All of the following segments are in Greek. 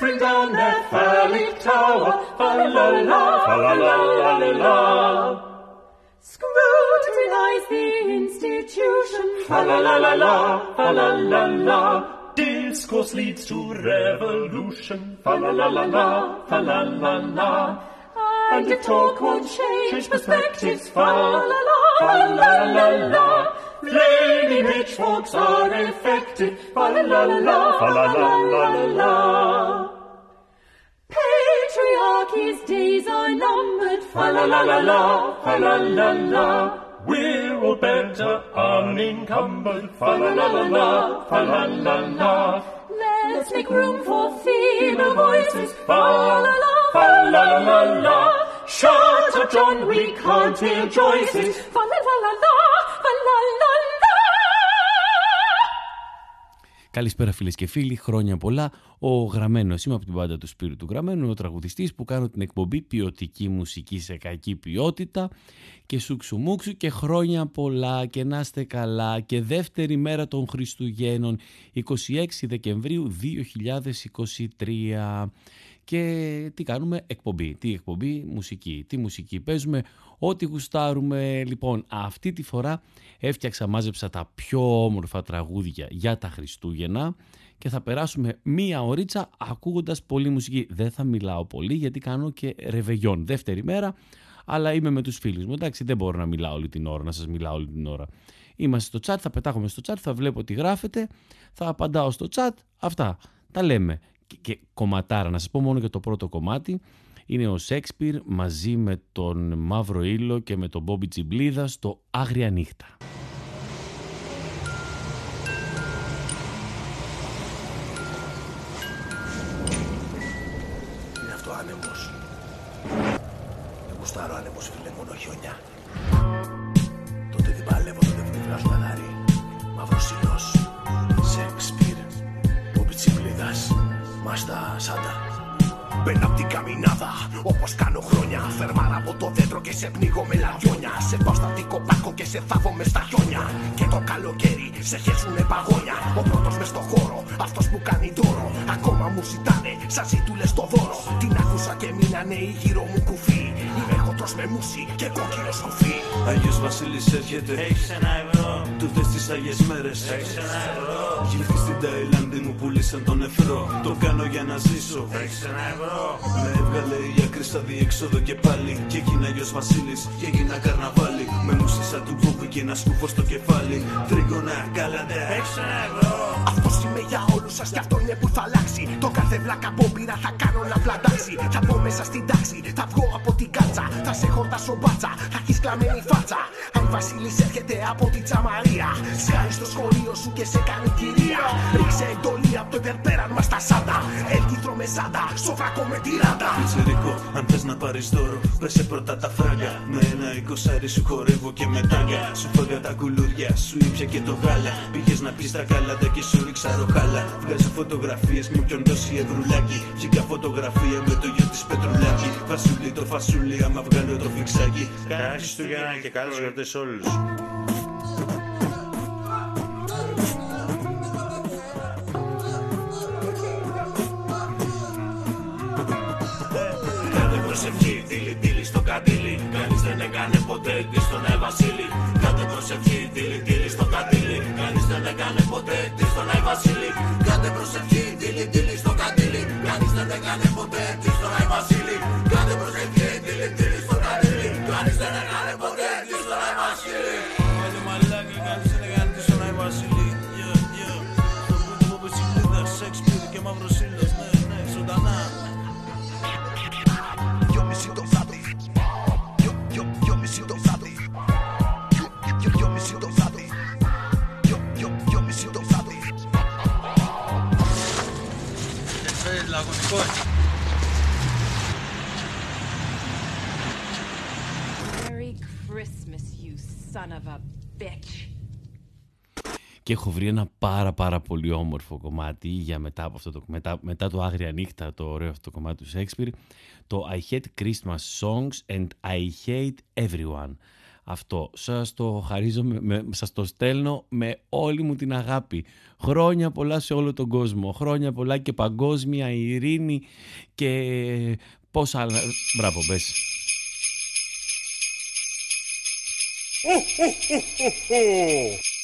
la la la la, bring down their phallic tower, fa la la, fa la la la la la. Scrutinize the institution, Fa la la la la, fa la la la. Discourse leads to revolution. Fa la la la la, fa la la la. And if talk won't change perspectives, fa la la, la la la. Flaming pitchforks are effective. Fa la la la, fa la la la la. Patriarchy's days are numbered, Fa la la la la, la la la. We're all better unencumbered. Fa la la la la, la la la. Let's make room for female voices, fa la la, la la la la. Shut up, John, we can't hear Joyce's. fa la la la la, fa la la la. Καλησπέρα φίλες και φίλοι, χρόνια πολλά. Ο Γραμμένος, είμαι από την πάντα του Σπύρου του Γραμμένου, ο τραγουδιστής που κάνω την εκπομπή ποιοτική μουσική σε κακή ποιότητα και σούξου μουξου και χρόνια πολλά και να είστε καλά και δεύτερη μέρα των Χριστουγέννων 26 Δεκεμβρίου 2023 και τι κάνουμε; Εκπομπή, τι εκπομπή; Μουσική, τι μουσική παίζουμε, ό,τι γουστάρουμε. Λοιπόν, αυτή τη φορά έφτιαξα, μάζεψα τα πιο όμορφα τραγούδια για τα Χριστούγεννα και θα περάσουμε μία ωρίτσα ακούγοντας πολύ μουσική. Δεν θα μιλάω πολύ γιατί κάνω και ρεβεγιόν δεύτερη μέρα, αλλά είμαι με τους φίλους μου. Εντάξει, δεν μπορώ να μιλάω όλη την ώρα, να σας μιλάω όλη την ώρα. Είμαστε στο chat, θα πετάγομαι στο chat, θα βλέπω τι γράφετε, θα απαντάω στο chat, αυτά τα λέμε. Και, και κομματάρα, να σας πω μόνο για το πρώτο κομμάτι, είναι ο Σέξπιρ μαζί με τον Μαύρο Ήλο και με τον Μπόμπι Τσιμπλίδα στο Άγρια Νύχτα. Μάστα Σάντα. Μπαίνω απ' την καμινάδα, όπως κάνω χρόνια. Φερμάρα από το δέντρο και σε πνίγω με λαδιόνια Σε πάω στα πάκο και σε θάβω μες στα χιόνια. Και το καλοκαίρι σε χέσουνε παγόνια. Ο πρώτος μες στο χώρο, αυτός που κάνει δώρο. Ακόμα μου ζητάνε, σαν ζήτουλες το δώρο. Την άκουσα και μείνανε οι γύρω μου κουφοί. Είμαι χοντρός με μουσι και κόκκινο σκουφί Άγιος Βασίλης έρχεται. Έχεις ένα ευρώ, Τούτε στις Άγιες μέρες. Έχεις ένα ευρώ, Γυρθεί στην Ταϊλάνδη μου πουλήσαν τον νεφρό Το κάνω για να ζήσω. Έχεις ένα ευρώ, Με έβγαλε η άκρη στα διέξοδο και πάλι. Και έγινα Άγιος Βασίλης και έγινα καρναβάλι. Με μουσίσα του Μπόμπι και ένα σκούφο στο κεφάλι. Τρίγωνα κάλαντα έχεις ένα ευρώ, Αυτός είμαι για όλους σας και αυτό είναι που θα αλλάξει. Το κάθε βλάκα μπόμπιρα θα κάνω να πλαντάξει. Θα μπω μέσα στην τάξη, θα βγω από την κάτσα. Θα σε χορτάσω μπάτσα, θα έχεις κλαμμένη φάτσα. Αν Βασίλης έρχεται από την τσαμαρία, σκάει στο σχολείο σου και σε κάνει κυρία. Ρίξε εντολή από το υπερπέραν μας τα σάντα. Έλκυθρο με σάντα, στο βρακό με τη ράντα. Πιτσιρίκο, αν θες να πάρεις δώρο, πέσε πρώτα τα φράγκα. Με ένα εικοσάρι σου χορεύω και με τάγκα Σου φάγα τα κουλούρια, σου ήπια και το γάλα. Πήγες να πεις τα κάλαντα και σου ρίξα ροχάλα. Βγάζω φωτογραφίες μου ποιον δώσει ευρουλάκι. Βγήκα φωτογραφία με το γιο της πετρουλάκι Φασούλι το φασούλι, άμα βγάλω το φιξάκι. Καλά Χριστούγεννα και καλώς γιορτές σε έκανε ποτέ τη στον Άι Βασίλη. Κάντε προσευχή, τίλι τίλι στο καντήλι. Κανείς δεν έκανε ποτέ τη στον Άι Και έχω βρει ένα πάρα πάρα πολύ όμορφο κομμάτι για μετά, από αυτό το, μετά, μετά το Άγρια Νύχτα, το ωραίο αυτό το κομμάτι του Shakespeare, το I hate Christmas songs and I hate everyone. Αυτό σας το χαρίζω, με, με- σας το στέλνω με όλη μου την αγάπη. Χρόνια πολλά σε όλο τον κόσμο. Χρόνια πολλά και παγκόσμια ειρήνη και πόσα άλλα... Μπράβο, μπες. I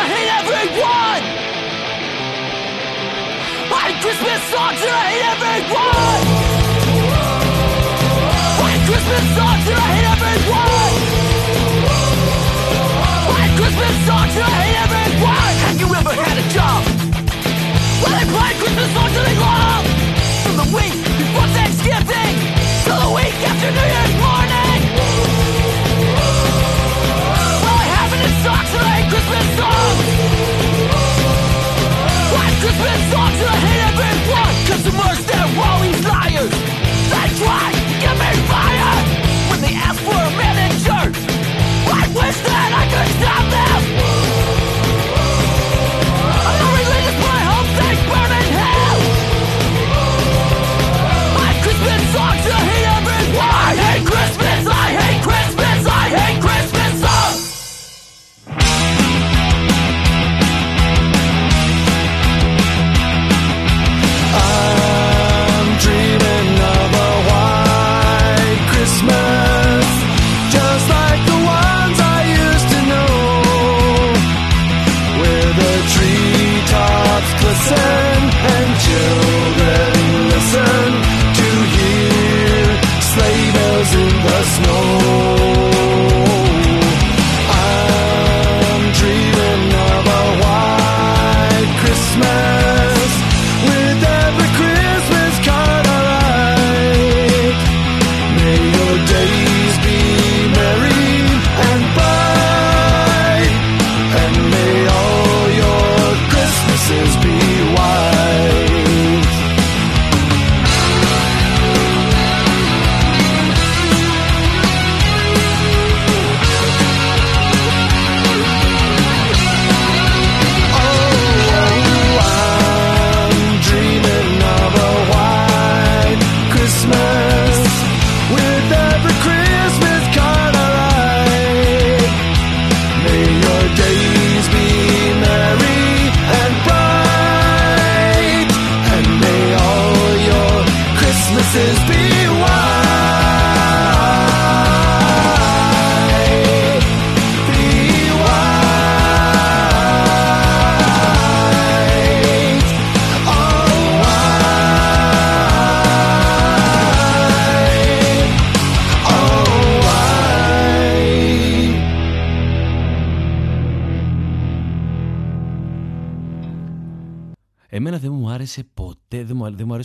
I hate everyone. Christmas songs and I hate everyone. Christmas songs and I hate everyone. Christmas songs and I hate everyone. Have you ever had a job they play Christmas songs they love? From the week before Thanksgiving to the week after New Year's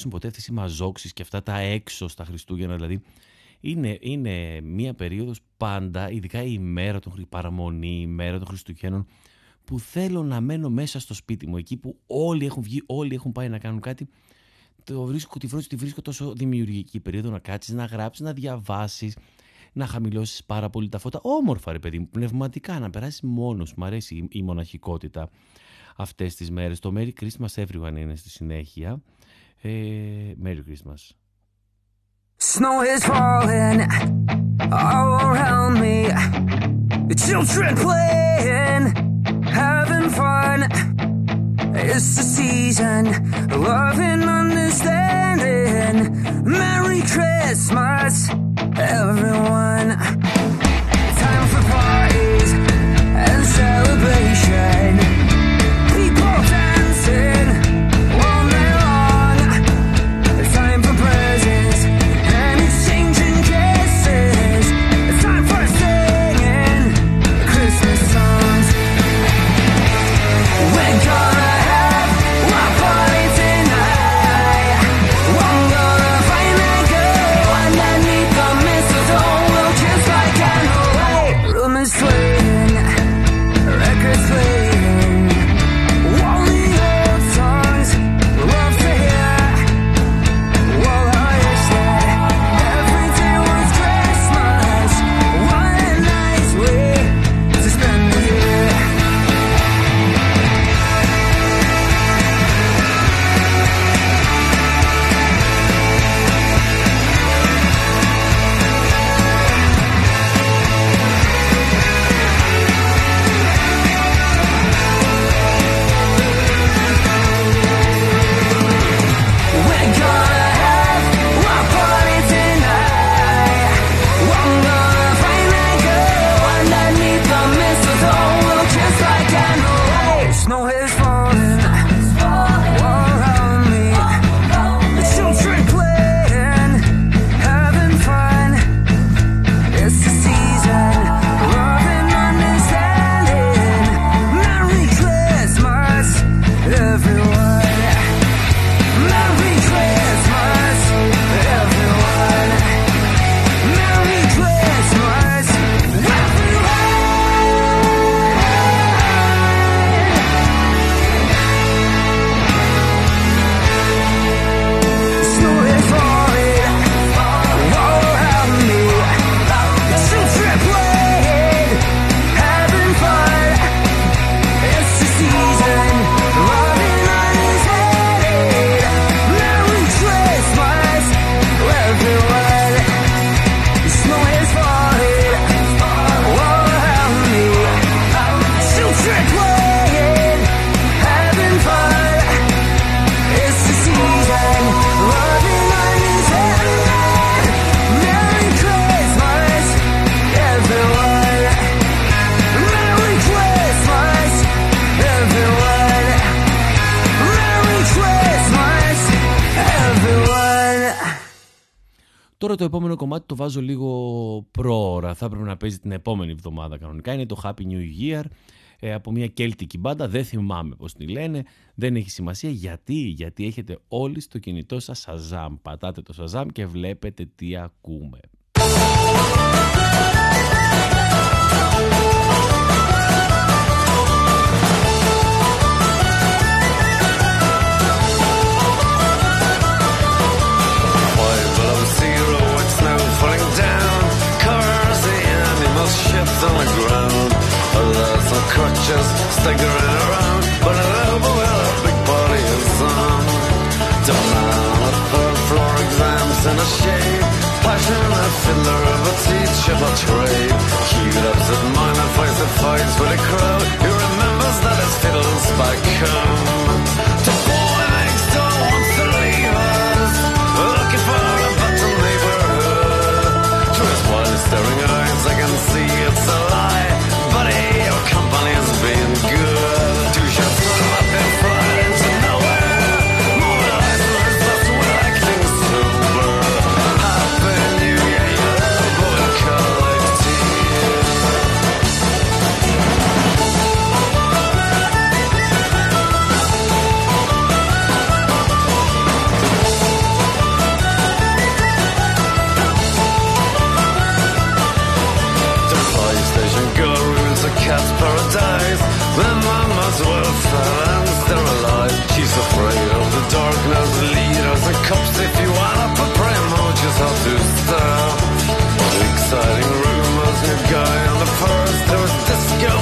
δεν μου, δεν μου αρέσουν ποτέ αυτές οι μαζόξεις και αυτά τα έξω στα Χριστούγεννα. Δηλαδή, είναι, είναι μία περίοδος πάντα, ειδικά η ημέρα των Χρυ- παραμονή, η ημέρα των Χριστουγέννων, που θέλω να μένω μέσα στο σπίτι μου, εκεί που όλοι έχουν βγει, όλοι έχουν πάει να κάνουν κάτι. Το βρίσκω, τη βρίσκω, τη βρίσκω τόσο δημιουργική περίοδο να κάτσεις, να γράψεις, να διαβάσεις, να χαμηλώσεις πάρα πολύ τα φώτα. Όμορφα ρε παιδί μου, πνευματικά, να περάσεις μόνος. Μ' αρέσει η, η μοναχικότητα αυτές τις μέρες. Το Merry Christmas Everyone είναι στη συνέχεια. Merry Christmas. Snow is falling all around me. The children playing, having fun. It's the season, love and understanding. Merry Christmas, everyone. Time for parties and celebration. παίζει την επόμενη εβδομάδα κανονικά. Είναι το Happy New Year ε, από μια κέλτικη μπάντα. Δεν θυμάμαι πώς τη λένε. Δεν έχει σημασία. Γιατί, γιατί έχετε όλοι στο κινητό σας Shazam. Πατάτε το σαζάμ και βλέπετε τι ακούμε. imagine a fiddler of a teacher of a trade. He loves it, at minor fights the fights with a crowd. You're Cops, if you want up a pram or just how to stir. Exciting rumors, new guy on the first. There was disco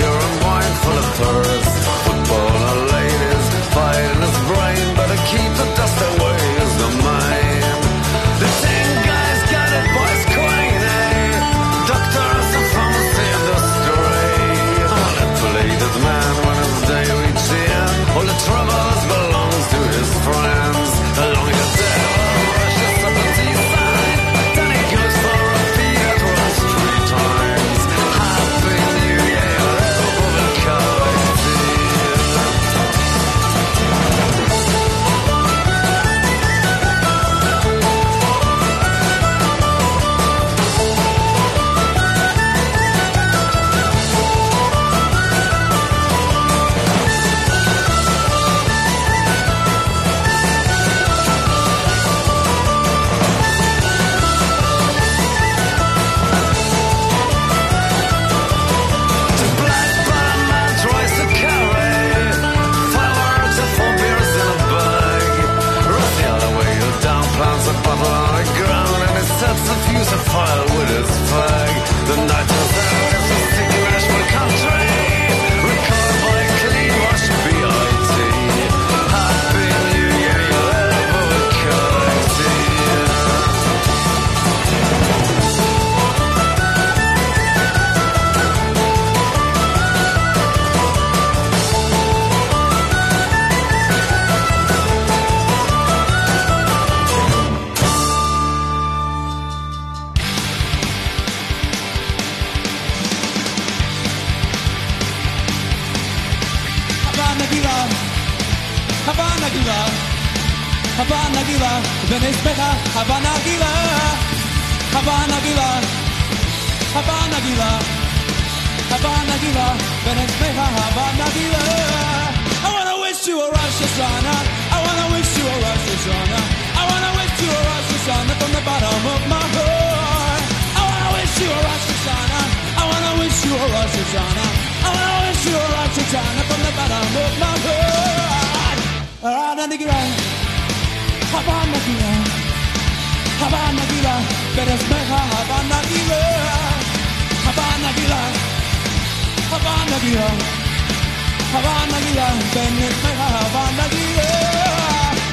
you're a mind full of tourists. Football and ladies fighting his brain, but it keeps the dust away. Roxana. I know it's you, Roxana, from the bottom of my heart. Around and ground, Havana Gira, Havana Gira, Beres Meja, Havana Gira, Havana Gira, Havana Gira, Havana Gira, Beres Meja, Havana Gira.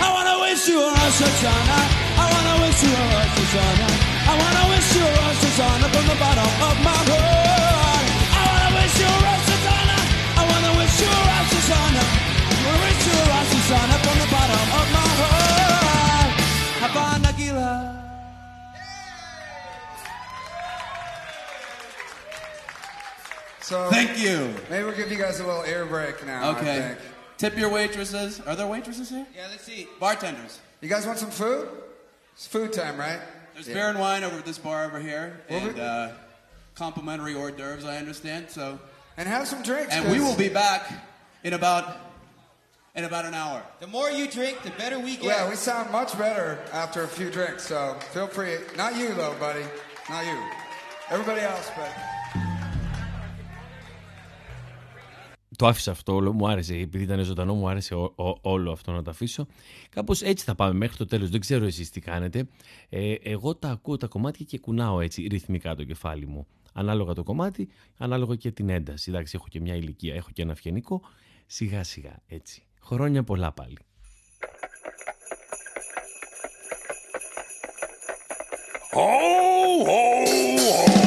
I wanna wish you a Roxana, I wanna wish you a Roxana, I wanna wish you a Roxana from the bottom of my heart. So Thank you. Maybe we'll give you guys a little air break now. I Okay. think. Tip your waitresses. Are there waitresses here? Yeah, let's see. Bartenders. You guys want some food? It's food time, right? There's Yeah. beer and wine over at this bar over here, Well, we- and uh, complimentary hors d'oeuvres. I understand. So, and have some drinks. And we 'cause- will be back in about in about an hour. The more you drink, the better we get. Yeah, we sound much better after a few drinks, so feel free. Not you, though, buddy. Not you. Everybody else, but. Το άφησα αυτό όλο, μου άρεσε, επειδή ήταν ζωντανό, μου άρεσε ό- ό- όλο αυτό να το αφήσω. Κάπως έτσι θα πάμε μέχρι το τέλος, δεν ξέρω εσείς τι κάνετε. Ε, εγώ τα ακούω τα κομμάτια και κουνάω έτσι ρυθμικά το κεφάλι μου. Ανάλογα το κομμάτι, ανάλογα και την ένταση. Εντάξει, έχω και μια ηλικία, έχω και ένα φιενικό. Σιγά σιγά έτσι. Χρόνια πολλά πάλι. Ho, ho, ho.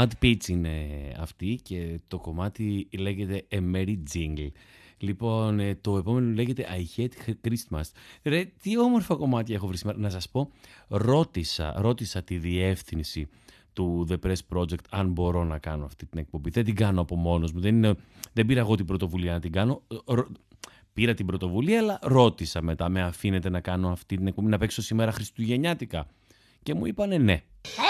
Mad Πίτσ είναι αυτή και το κομμάτι λέγεται A Merry Jingle. Λοιπόν, ε, το επόμενο λέγεται I Hate Christmas. Τι όμορφα κομμάτια έχω βρει σήμερα. Να σας πω, ρώτησα, ρώτησα τη διεύθυνση του The Press Project αν μπορώ να κάνω αυτή την εκπομπή. Δεν την κάνω από μόνος μου. Δεν, δεν πήρα εγώ την πρωτοβουλία να την κάνω. Πήρα την πρωτοβουλία, αλλά ρώτησα μετά. Με αφήνετε να κάνω αυτή την εκπομπή, να παίξω σήμερα χριστουγεννιάτικα. Και μου είπανε ναι. Ε,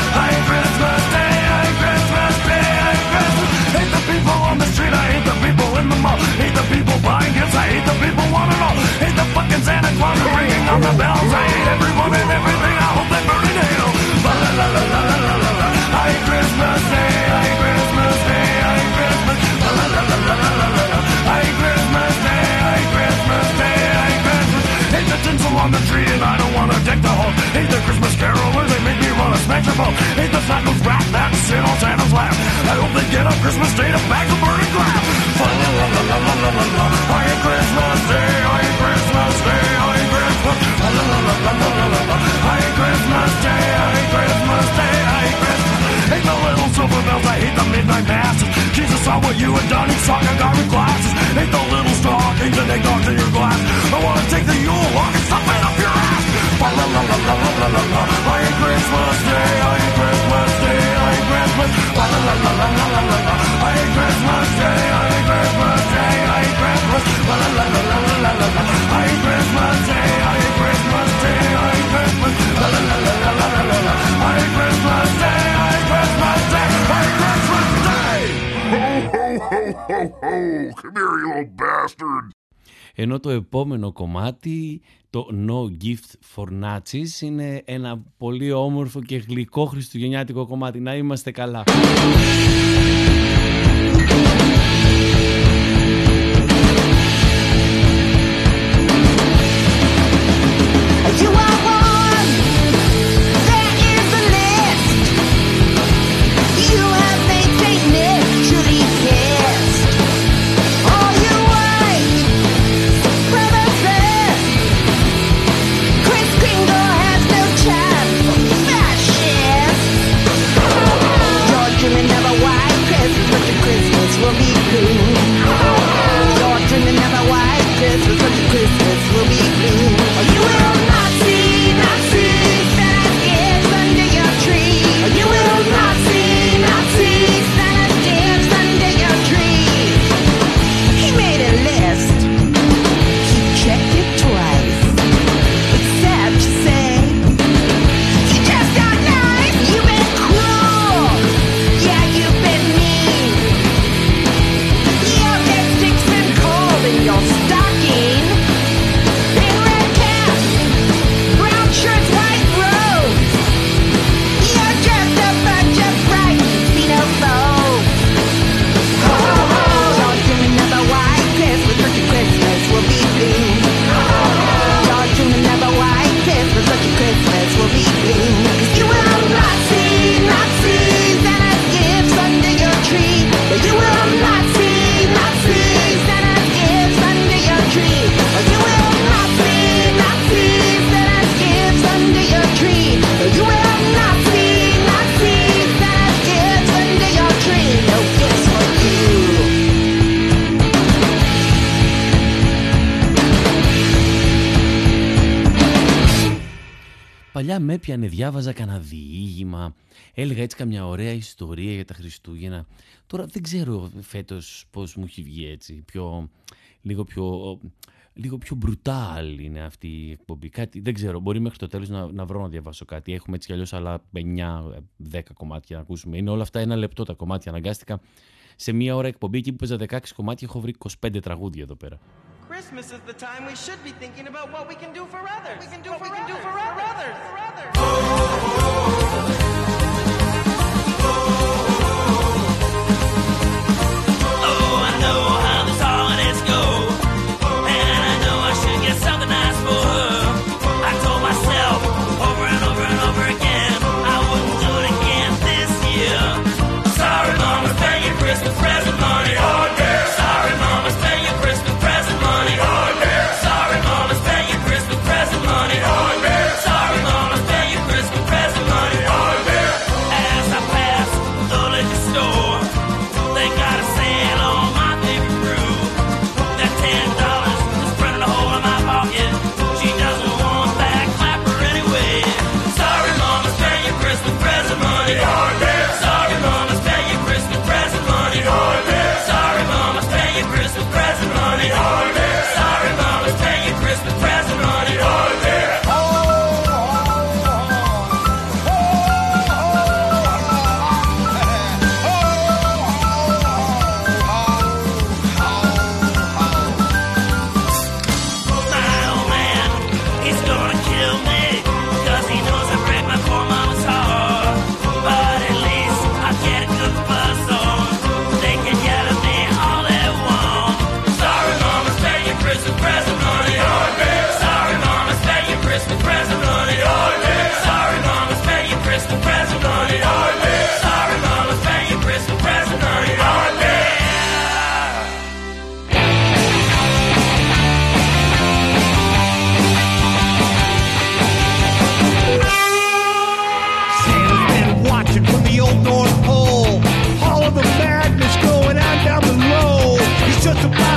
upon the ringing of the bells. I hate everyone and everything. I hope they burn in. La la la la la la la. I hate Christmas Day. I hate Christmas Day. I hate Christmas. La la la la la la la. I hate Christmas Day. I hate Christmas Day. I hate Christmas. Hate the tinsel on the tree. Ενώ το επόμενο κομμάτι, το No Gift for Nazis, είναι ένα πολύ όμορφο και γλυκό χριστουγεννιάτικο κομμάτι. Να είμαστε καλά. έπιανε, διάβαζα κανένα διήγημα, έλεγα έτσι καμιά ωραία ιστορία για τα Χριστούγεννα. Τώρα δεν ξέρω φέτος πώς μου έχει βγει έτσι, πιο, λίγο πιο... Λίγο πιο brutal είναι αυτή η εκπομπή. Κάτι, δεν ξέρω, μπορεί μέχρι το τέλος να, να βρω να διαβάσω κάτι. Έχουμε έτσι κι αλλιώς άλλα 9-10 κομμάτια να ακούσουμε. Είναι όλα αυτά ένα λεπτό τα κομμάτια. Αναγκάστηκα σε μία ώρα εκπομπή, εκεί που παίζα 16 κομμάτια, έχω βρει 25 τραγούδια εδώ πέρα. Christmas is the time we should be thinking about what we can do for others. We can do what we can do for others. For others. For others. Oh, oh, oh. just about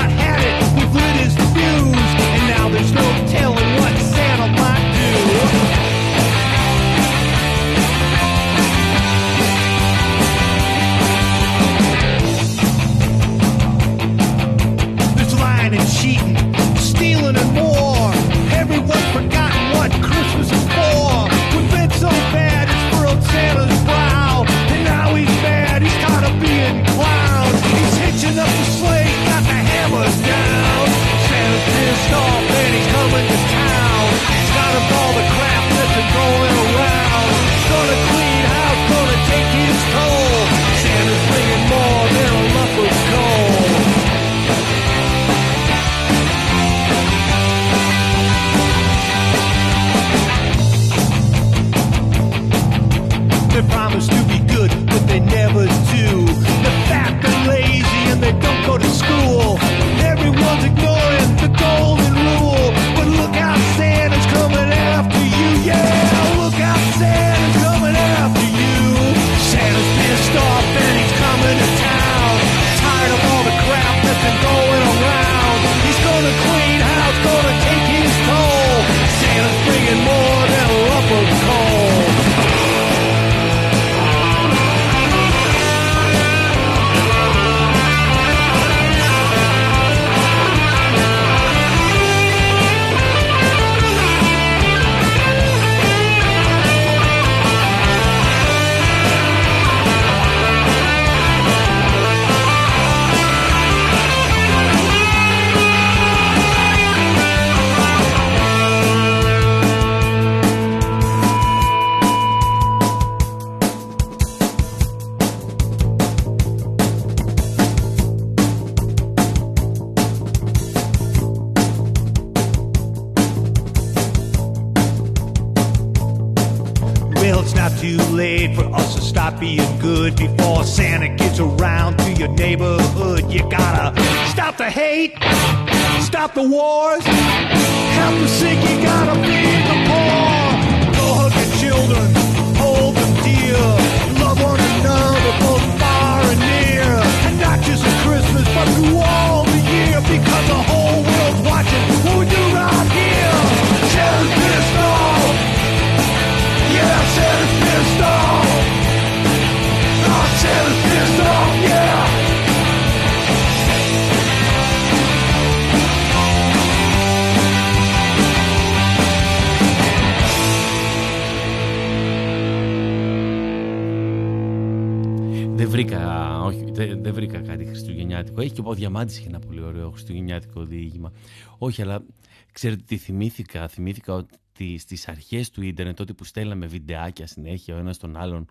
Διαμάντης είχε ένα πολύ ωραίο χριστουγεννιάτικο διήγημα. Όχι, αλλά ξέρετε τι θυμήθηκα; Θυμήθηκα ότι στις αρχές του ίντερνετ, τότε που στέλναμε βιντεάκια συνέχεια ο ένας τον άλλον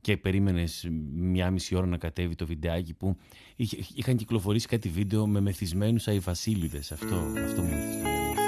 και περίμενες μία μισή ώρα να κατέβει το βιντεάκι που είχαν κυκλοφορήσει κάτι βίντεο με μεθυσμένους αϊβασίλειδες. Αυτό, αυτό μου έφυγε.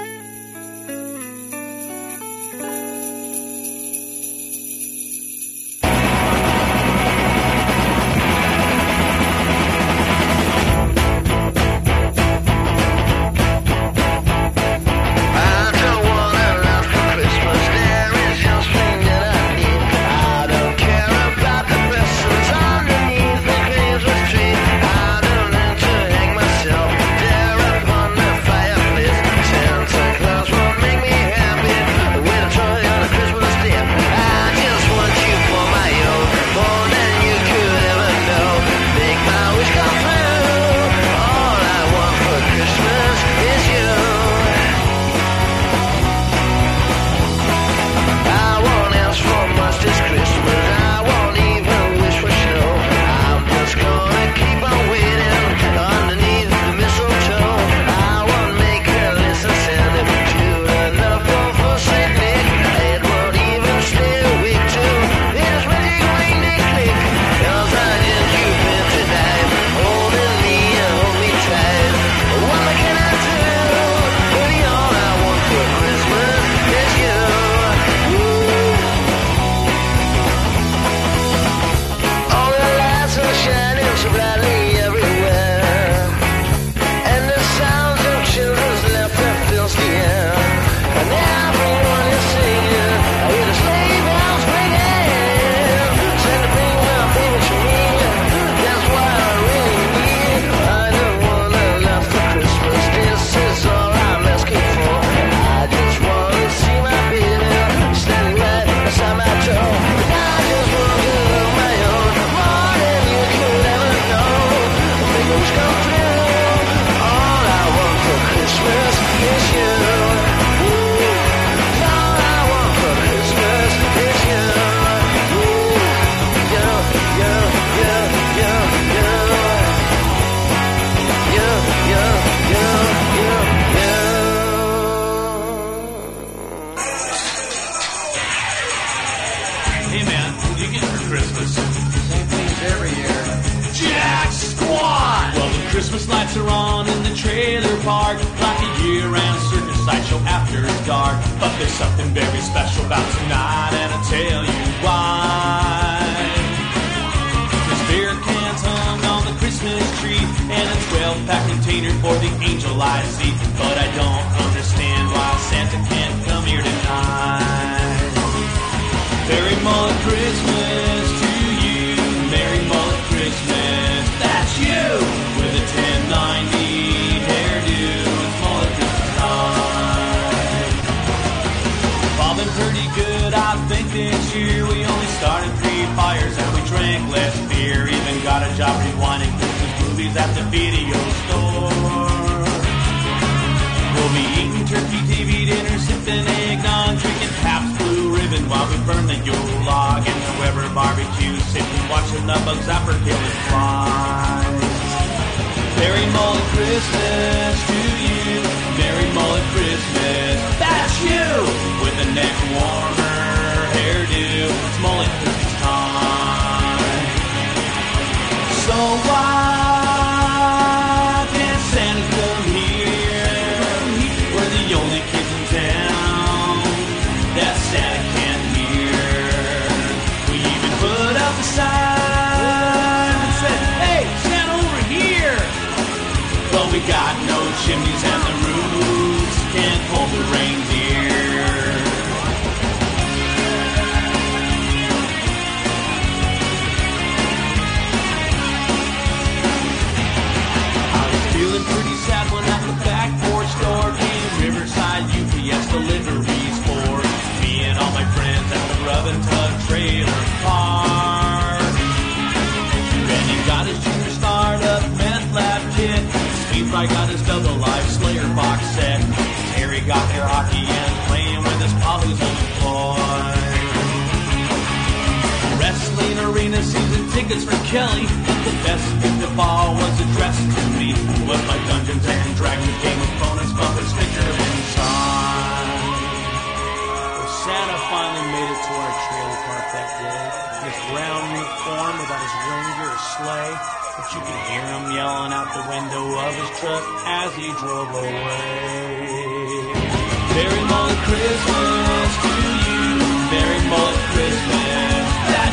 got no chimneys arena season tickets for Kelly. The best if the ball was addressed to me. What my Dungeons and Dragons, Game of Thrones, Muppets, picture and Santa finally made it to our trailer park that day. His brown new form without his reindeer or sleigh. But you could hear him yelling out the window of his truck as he drove away. Merry Mullet Christmas to you. Merry Mullet Christmas.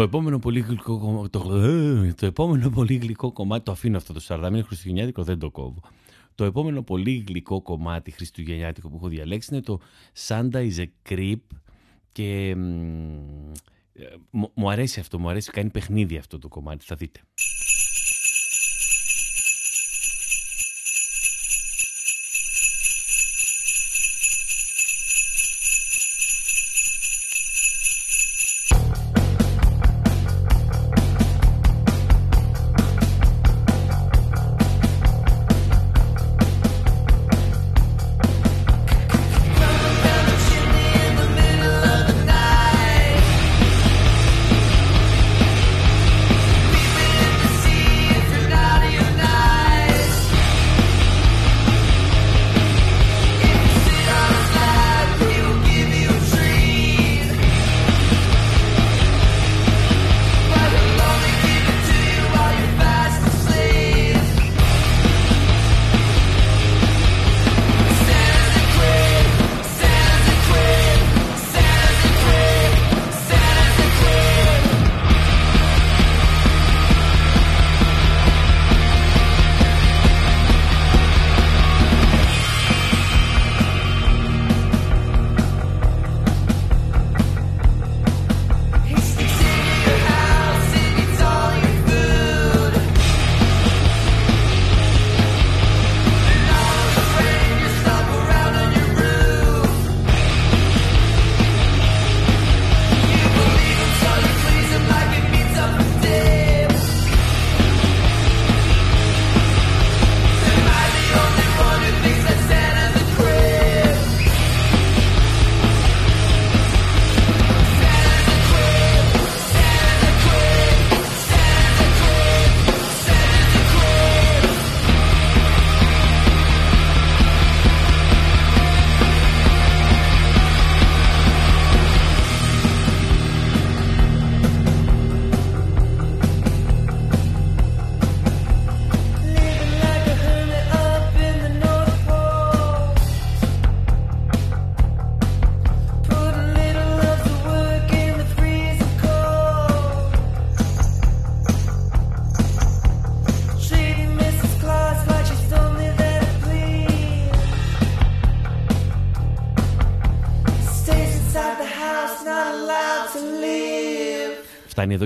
Το επόμενο πολύ γλυκό κομμάτι. Το, ε, το επόμενο πολύ γλυκό κομμάτι. Το αφήνω αυτό το 40 είναι χριστουγεννιάτικο, δεν το κόβω. Το επόμενο πολύ γλυκό κομμάτι χριστουγεννιάτικο που έχω διαλέξει είναι το Santa is a Creep και μ, ε, μου- μου αρέσει αυτό, μου αρέσει, κάνει παιχνίδι αυτό το κομμάτι, θα δείτε.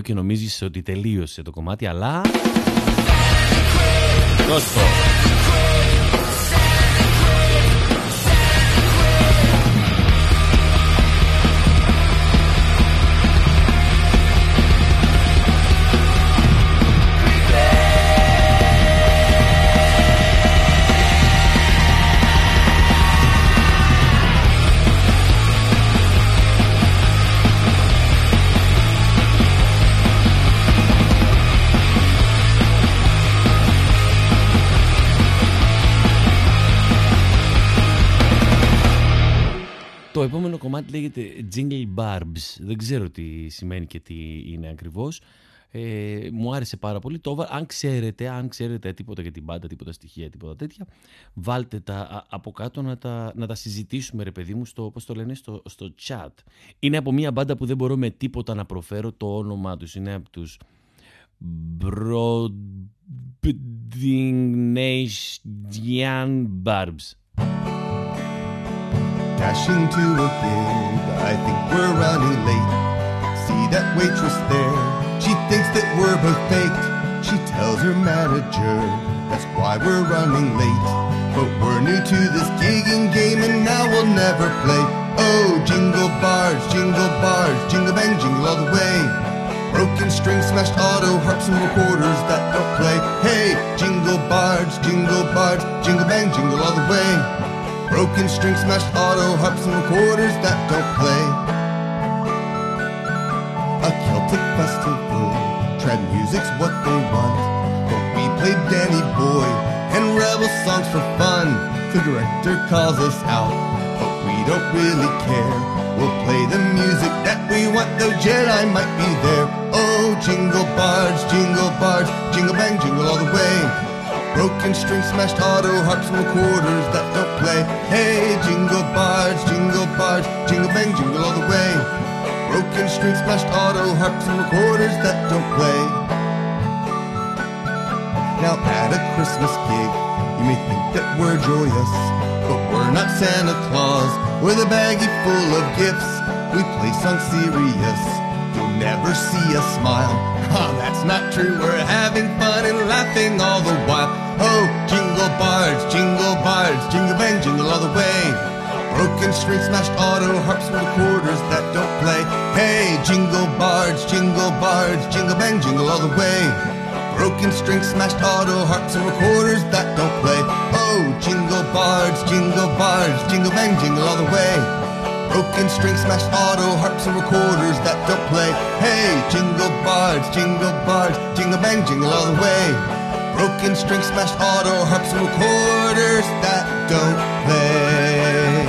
Και νομίζεις ότι τελείωσε το κομμάτι, αλλά... Δώσ' το. Το κομμάτι λέγεται Jingle Barbs. Δεν ξέρω τι σημαίνει και τι είναι ακριβώς. Ε, μου άρεσε πάρα πολύ. Το, έβα- αν ξέρετε, αν ξέρετε τίποτα για την μπάντα, τίποτα στοιχεία, τίποτα τέτοια, βάλτε τα α- από κάτω να τα, να τα συζητήσουμε, ρε παιδί μου, στο, πώς το λένε, στο, στο chat. Είναι από μια μπάντα που δεν μπορώ με τίποτα να προφέρω το όνομά τους. Είναι από τους Brodingnation Barbs. Dashing to a gig, I think we're running late. see that waitress there. She thinks that we're both faked. She tells her manager that's why we're running late. But we're new to this gigging game and now we'll never play. Oh, jingle bars, jingle bars, jingle bang, jingle all the way. Broken strings, smashed auto harps and recorders that don't play. Hey, jingle bars, jingle bars, jingle bang, jingle all the way. Broken strings, smashed auto harps and recorders that don't play. A Celtic festival, trad music's what they want. But we play Danny Boy and rebel songs for fun. The director calls us out, but we don't really care. We'll play the music that we want, though Jedi might be there. Oh, jingle bars, jingle bars, jingle bang, jingle all the way. Broken strings, smashed auto harps and recorders that don't play. Hey, jingle bars, jingle bars, jingle bang, jingle all the way. Broken strings, smashed auto harps and recorders that don't play. Now at a Christmas gig, you may think that we're joyous, but we're not Santa Claus. We're the baggie full of gifts. We play songs serious. You'll never see us smile. Ah, that's not true. We're having fun and laughing all the while. Oh, jingle bards, jingle bards, jingle bang, jingle all the way. Broken strings, smashed auto harps and recorders that don't play. Hey, jingle bards, jingle bards, jingle bang, jingle all the way. Broken strings, smashed auto harps and recorders that don't play. Oh, jingle bards, jingle bards, jingle bang, jingle all the way. Broken strings, smashed auto harps and recorders that don't play. Hey, jingle bards, jingle bards, jingle bang, jingle all the way. Broken strings, smashed auto harps and recorders that don't play.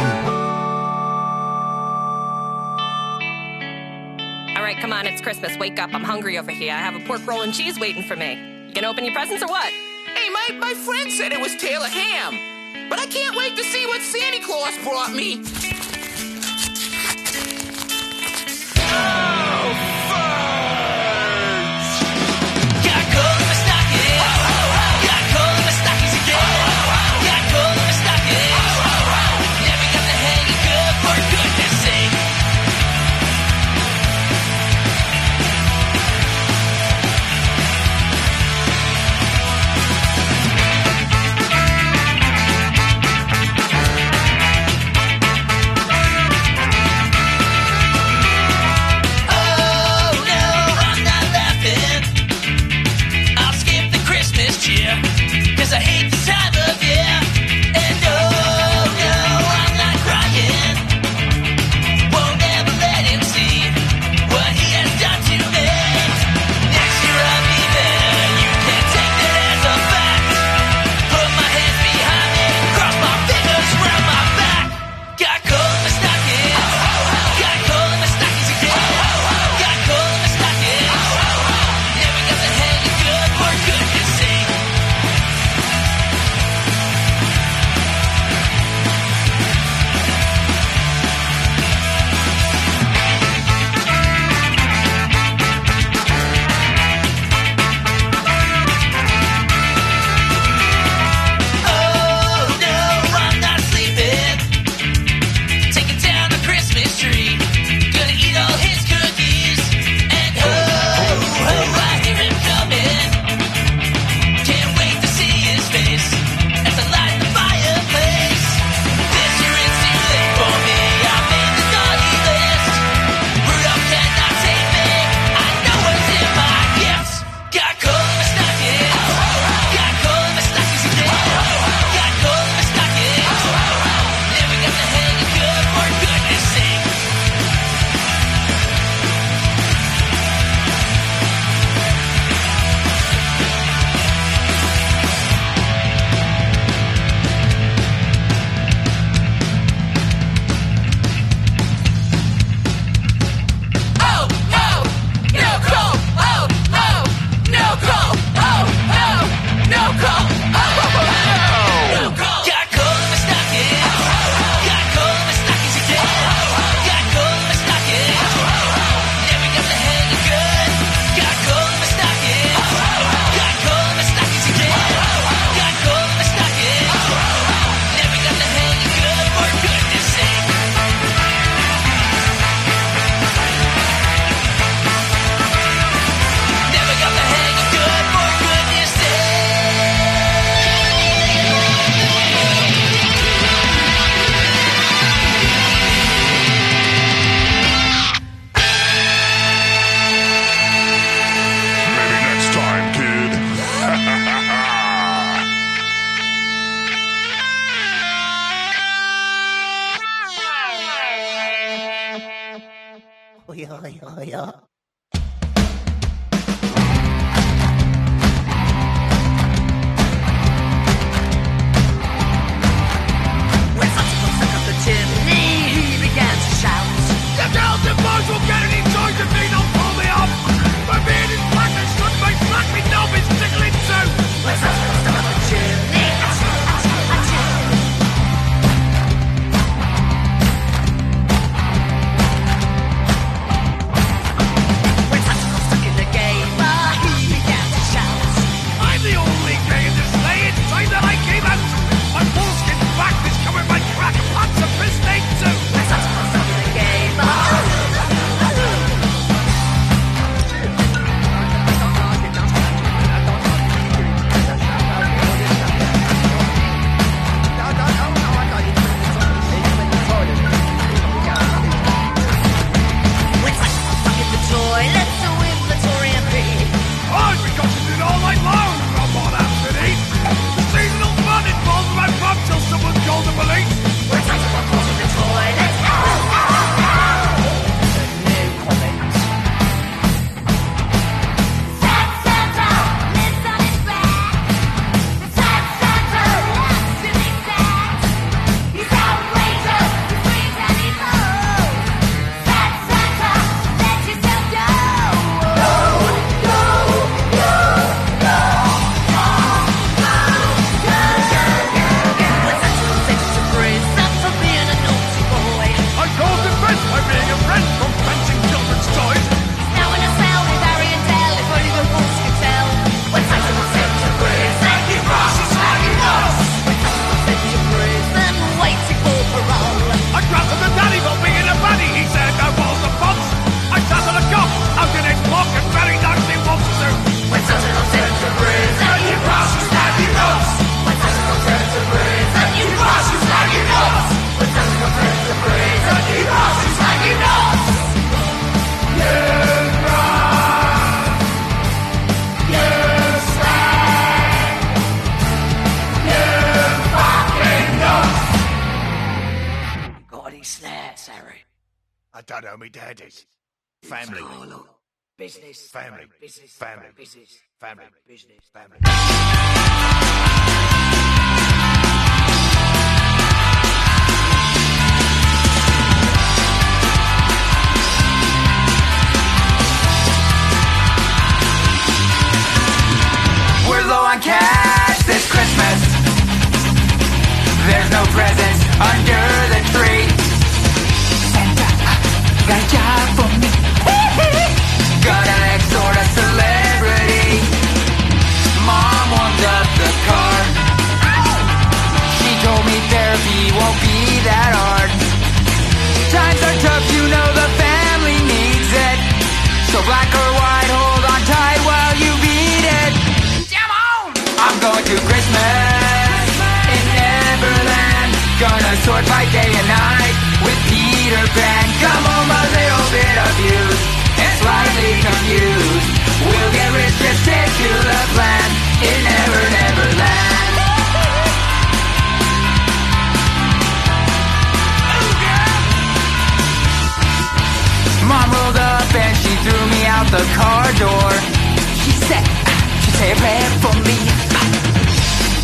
All right, come on, it's Christmas. Wake up. I'm hungry over here. I have a pork roll and cheese waiting for me. You gonna open your presents or what? Hey, my, my friend said it was Taylor Ham. But I can't wait to see what Santa Claus brought me. Sort by day and night with Peter Pan. Come home a little bit abused and slightly confused. We'll get rich, stick to the plan in Never Neverland. Mom rolled up and she threw me out the car door. She said, she said, pray for me.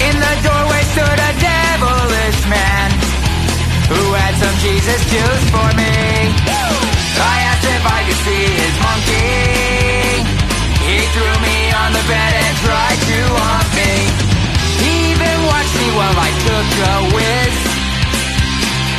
In the doorway stood a devilish man Jesus juice for me. I asked if I could see his monkey. He threw me on the bed and tried to haunt me. He even watched me while I took a whiz.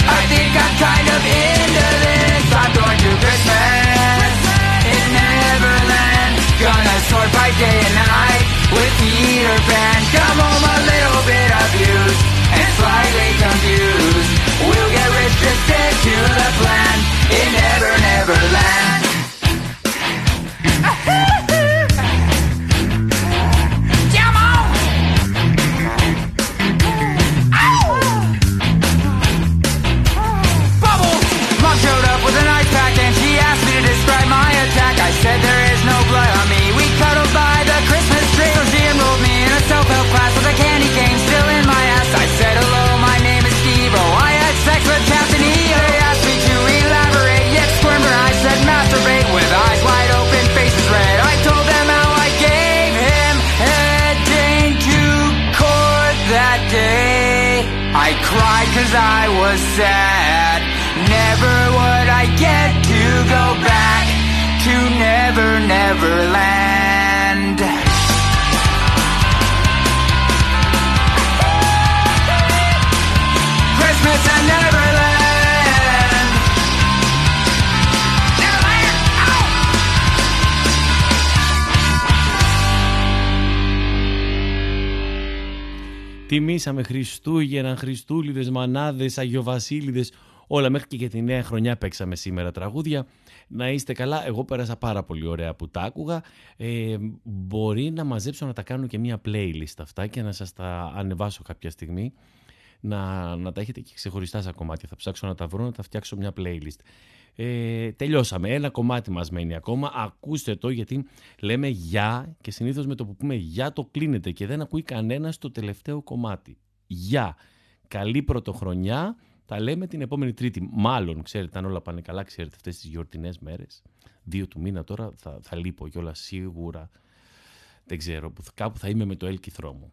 I think I'm kind of into this. I'm going to Christmas in Neverland. Gonna sort by day and night with Peter Pan. Come home a little bit abused and slightly confused get rich, just stick to the plan in Never Never Land. Cause I was sad. Never would I get to go back to Never Never Land. Τιμήσαμε Χριστούγεννα, Χριστούλιδες, Μανάδες, Αγιοβασίλειδες, όλα μέχρι και για τη νέα χρονιά παίξαμε σήμερα τραγούδια. Να είστε καλά, εγώ πέρασα πάρα πολύ ωραία που τα άκουγα. Ε, μπορεί να μαζέψω να τα κάνω και μια playlist αυτά και να σας τα ανεβάσω κάποια στιγμή. Να, να τα έχετε και ξεχωριστά σαν κομμάτια. Θα ψάξω να τα βρω, να τα φτιάξω μια playlist. Ε, τελειώσαμε. Ένα κομμάτι μας μένει ακόμα. Ακούστε το γιατί λέμε γεια και συνήθως με το που πούμε γεια το κλείνεται και δεν ακούει κανένας το τελευταίο κομμάτι. Γεια. Καλή πρωτοχρονιά. Τα λέμε την επόμενη Τρίτη. Μάλλον, ξέρετε, αν όλα πάνε καλά, ξέρετε, αυτές τις γιορτινές μέρες, δύο του μήνα τώρα, θα, θα λείπω κιόλας σίγουρα. Δεν ξέρω, που- κάπου θα είμαι με το έλκυθρό μου.